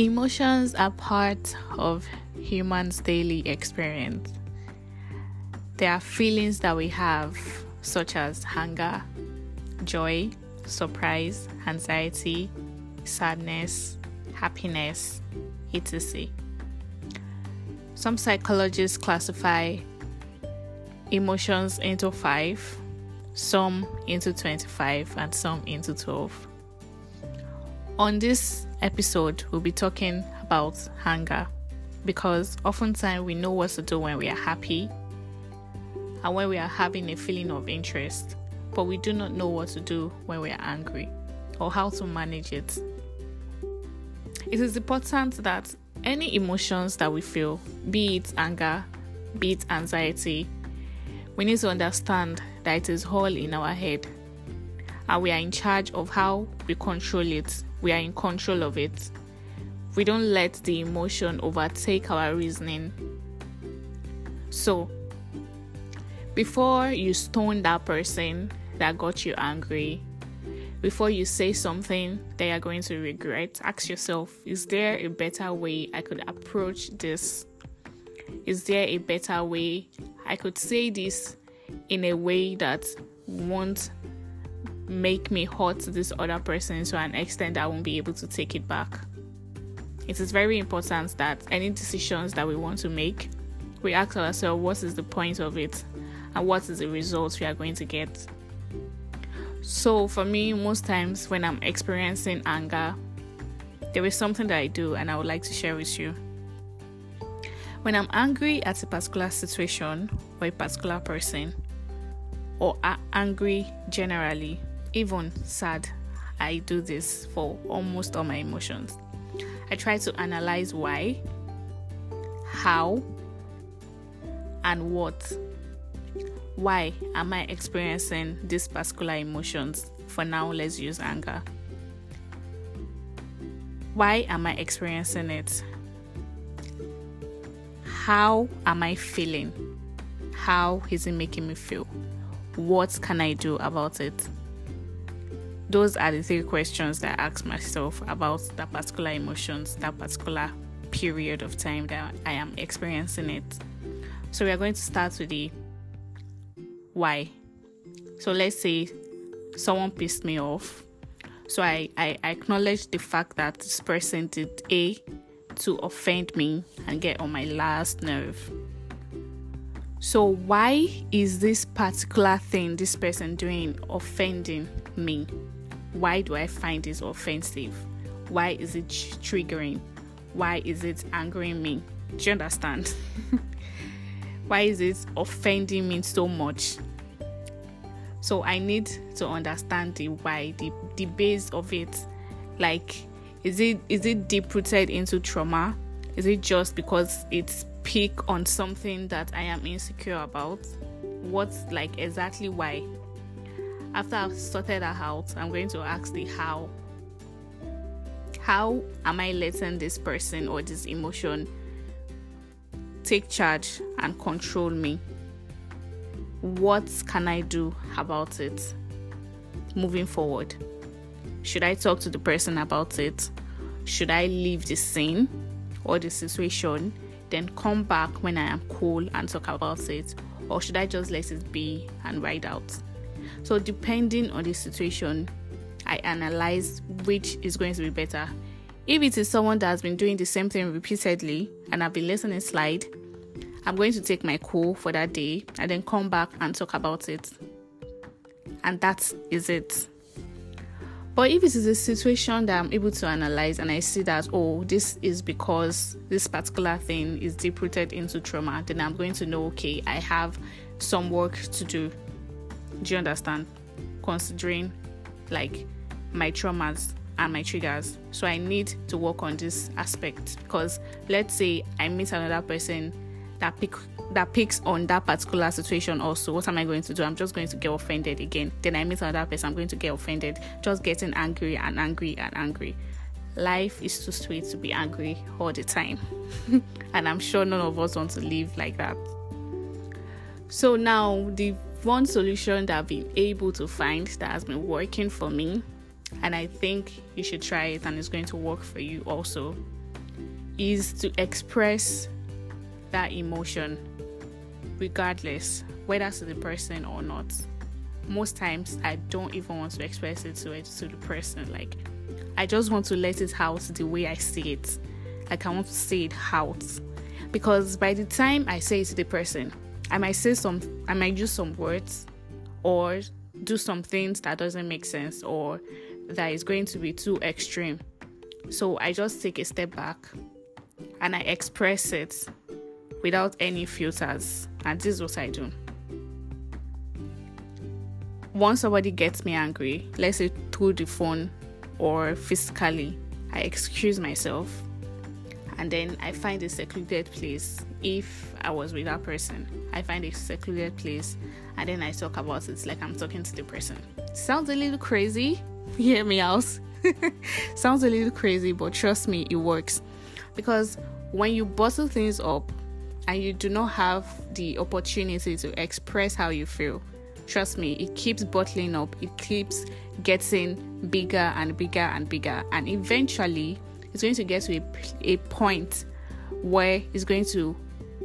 Emotions are part of humans' daily experience. There are feelings that we have, such as anger, joy, surprise, anxiety, sadness, happiness, etc. Some psychologists classify emotions into five, some into 25, and some into 12. On this episode, we'll be talking about anger because oftentimes we know what to do when we are happy and when we are having a feeling of interest, but we do not know what to do when we are angry or how to manage it. It is important that any emotions that we feel, be it anger, be it anxiety, we need to understand that it is all in our head and we are in charge of how we control it we are in control of it. We don't let the emotion overtake our reasoning. So, before you stone that person that got you angry, before you say something that you're going to regret, ask yourself is there a better way I could approach this? Is there a better way I could say this in a way that won't make me hurt this other person to an extent that I won't be able to take it back. It is very important that any decisions that we want to make, we ask ourselves what is the point of it and what is the result we are going to get. So, for me, most times when I'm experiencing anger, there is something that I do and I would like to share with you. When I'm angry at a particular situation or a particular person, or angry generally, even sad, I do this for almost all my emotions. I try to analyze why, how, and what. Why am I experiencing these particular emotions? For now, let's use anger. Why am I experiencing it? How am I feeling? How is it making me feel? What can I do about it? Those are the three questions that I ask myself about that particular emotions, that particular period of time that I am experiencing it. So we are going to start with the why. So let's say someone pissed me off. So I, I, I acknowledge the fact that this person did A to offend me and get on my last nerve. So why is this particular thing this person doing offending me? Why do I find this offensive? Why is it triggering? Why is it angering me? Do you understand? Why is it offending me so much? So I need to understand the why, the, the base of it. Like, is it is it deep rooted into trauma? Is it just because it's pick on something that I am insecure about? What's like exactly why? After I've sorted that out, I'm going to ask the how. How am I letting this person or this emotion take charge and control me? What can I do about it moving forward? Should I talk to the person about it? Should I leave the scene or the situation, then come back when I am cool and talk about it? Or should I just let it be and ride out? So, depending on the situation, I analyze which is going to be better. If it is someone that has been doing the same thing repeatedly and I've been it slide, I'm going to take my call for that day and then come back and talk about it. And that is it. But if it is a situation that I'm able to analyze and I see that, oh, this is because this particular thing is deep rooted into trauma, then I'm going to know, okay, I have some work to do do you understand? Considering like my traumas and my triggers. So I need to work on this aspect because let's say I meet another person that pick that picks on that particular situation also. What am I going to do? I'm just going to get offended again. Then I meet another person, I'm going to get offended, just getting angry and angry and angry. Life is too sweet to be angry all the time. and I'm sure none of us want to live like that. So now the one solution that I've been able to find that has been working for me, and I think you should try it and it's going to work for you also, is to express that emotion regardless whether to the person or not. Most times i don't even want to express it to it to the person. Like i just want to let it out the way i see it. Like i want to say it out. Because by the time i say it to the person i might say some i might use some words or do some things that doesn't make sense or that is going to be too extreme so i just take a step back and i express it without any filters and this is what i do once somebody gets me angry, let's say through the phone or physically, I excuse myself and then I find a secluded place. If I was with that person, I find a secluded place and then I talk about it like I'm talking to the person. Sounds a little crazy. Hear me out. Sounds a little crazy, but trust me, it works. Because when you bottle things up and you do not have the opportunity to express how you feel, Trust me, it keeps bottling up, it keeps getting bigger and bigger and bigger, and eventually it's going to get to a, a point where it's going to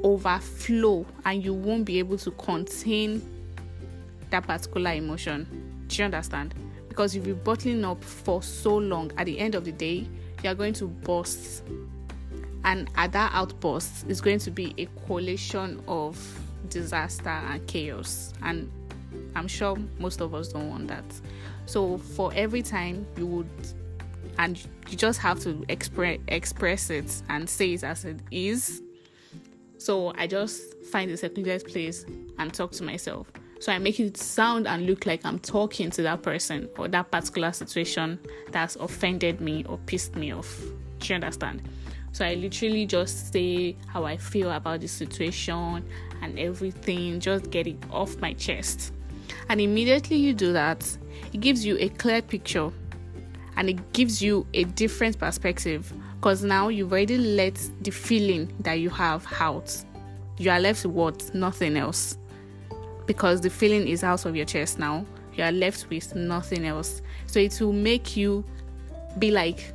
overflow and you won't be able to contain that particular emotion. Do you understand? Because if you're bottling up for so long, at the end of the day, you're going to burst. And at that outburst, it's going to be a coalition of disaster and chaos. And I'm sure most of us don't want that. So for every time you would and you just have to express express it and say it as it is. So I just find a secluded place and talk to myself. So I make it sound and look like I'm talking to that person or that particular situation that's offended me or pissed me off. Do you understand? So I literally just say how I feel about the situation and everything, just get it off my chest and immediately you do that, it gives you a clear picture and it gives you a different perspective because now you've already let the feeling that you have out. You are left with? Nothing else. Because the feeling is out of your chest now. You are left with nothing else. So it will make you be like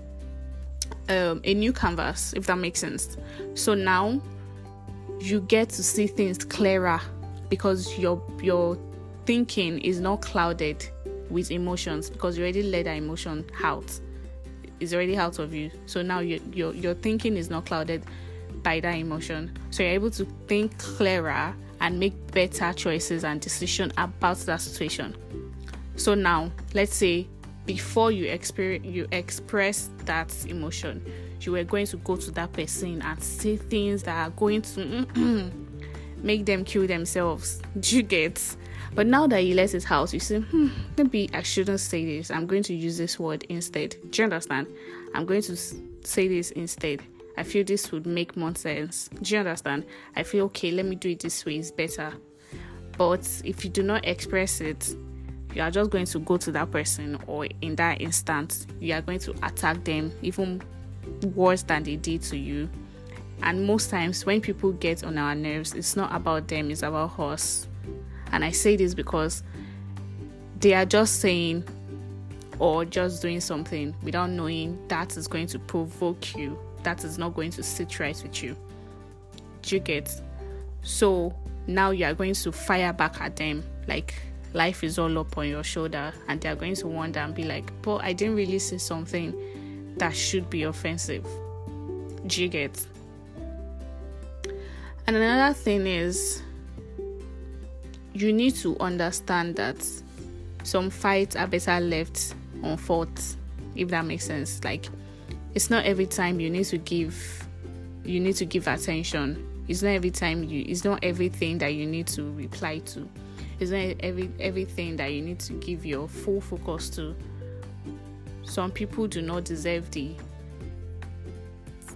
um, a new canvas, if that makes sense. So now you get to see things clearer because your your thinking is not clouded with emotions because you already let that emotion out. It's already out of you. So now your your your thinking is not clouded by that emotion. So you're able to think clearer and make better choices and decisions about that situation. So now, let's say before you experience you express that emotion, you were going to go to that person and say things that are going to make them kill themselves. Do you get? But now that he left his house, you say, hmm, maybe I shouldn't say this. I'm going to use this word instead. Do you understand? I'm going to say this instead. I feel this would make more sense. Do you understand? I feel okay, let me do it this way, it's better. But if you do not express it, you are just going to go to that person, or in that instant, you are going to attack them even worse than they did to you. And most times, when people get on our nerves, it's not about them, it's about us. And I say this because they are just saying or just doing something without knowing that is going to provoke you, that is not going to sit right with you. Do you get? So now you are going to fire back at them like life is all up on your shoulder, and they are going to wonder and be like, but I didn't really say something that should be offensive. Do you get? And another thing is you need to understand that some fights are better left unfought, if that makes sense. Like it's not every time you need to give you need to give attention. It's not every time you it's not everything that you need to reply to. It's not every everything that you need to give your full focus to. Some people do not deserve the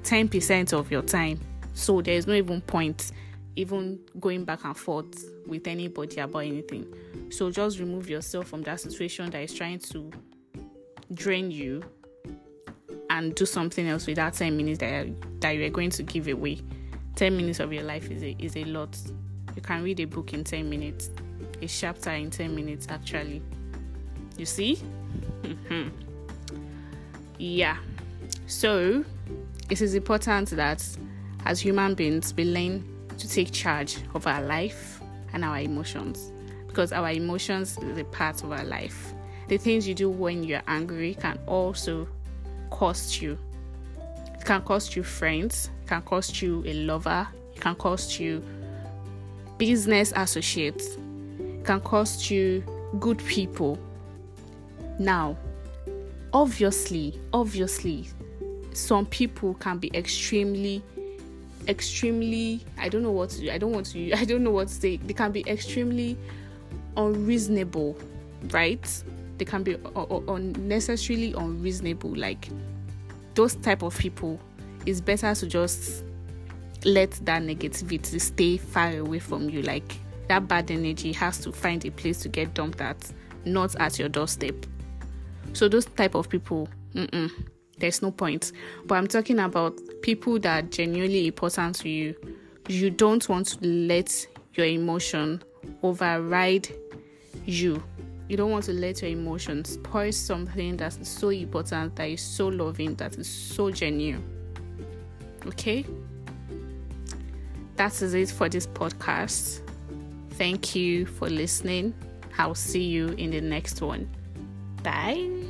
10% of your time. So there's no even point even going back and forth with anybody about anything. So just remove yourself from that situation that is trying to drain you and do something else with that 10 minutes that, that you are going to give away. 10 minutes of your life is a, is a lot. You can read a book in 10 minutes, a chapter in 10 minutes, actually. You see? yeah. So, it is important that as human beings we learn to take charge of our life and our emotions because our emotions is a part of our life. The things you do when you're angry can also cost you. It can cost you friends, it can cost you a lover, it can cost you business associates, it can cost you good people. Now, obviously, obviously, some people can be extremely extremely i don't know what to i don't want to i don't know what to say. They can be extremely unreasonable right? They can be unnecessarily unreasonable. Like those type of people it's better to just let that negativity stay far away from you. Like that bad energy has to find a place to get dumped at not at your doorstep. So those type of people mm-mm, there's no point. But I'm talking about people that are genuinely important to you. You don't want to let your emotion override you. You don't want to let your emotions spoil something that is so important, that is so loving, that is so genuine. Okay? That is it for this podcast. Thank you for listening. I'll see you in the next one. Bye.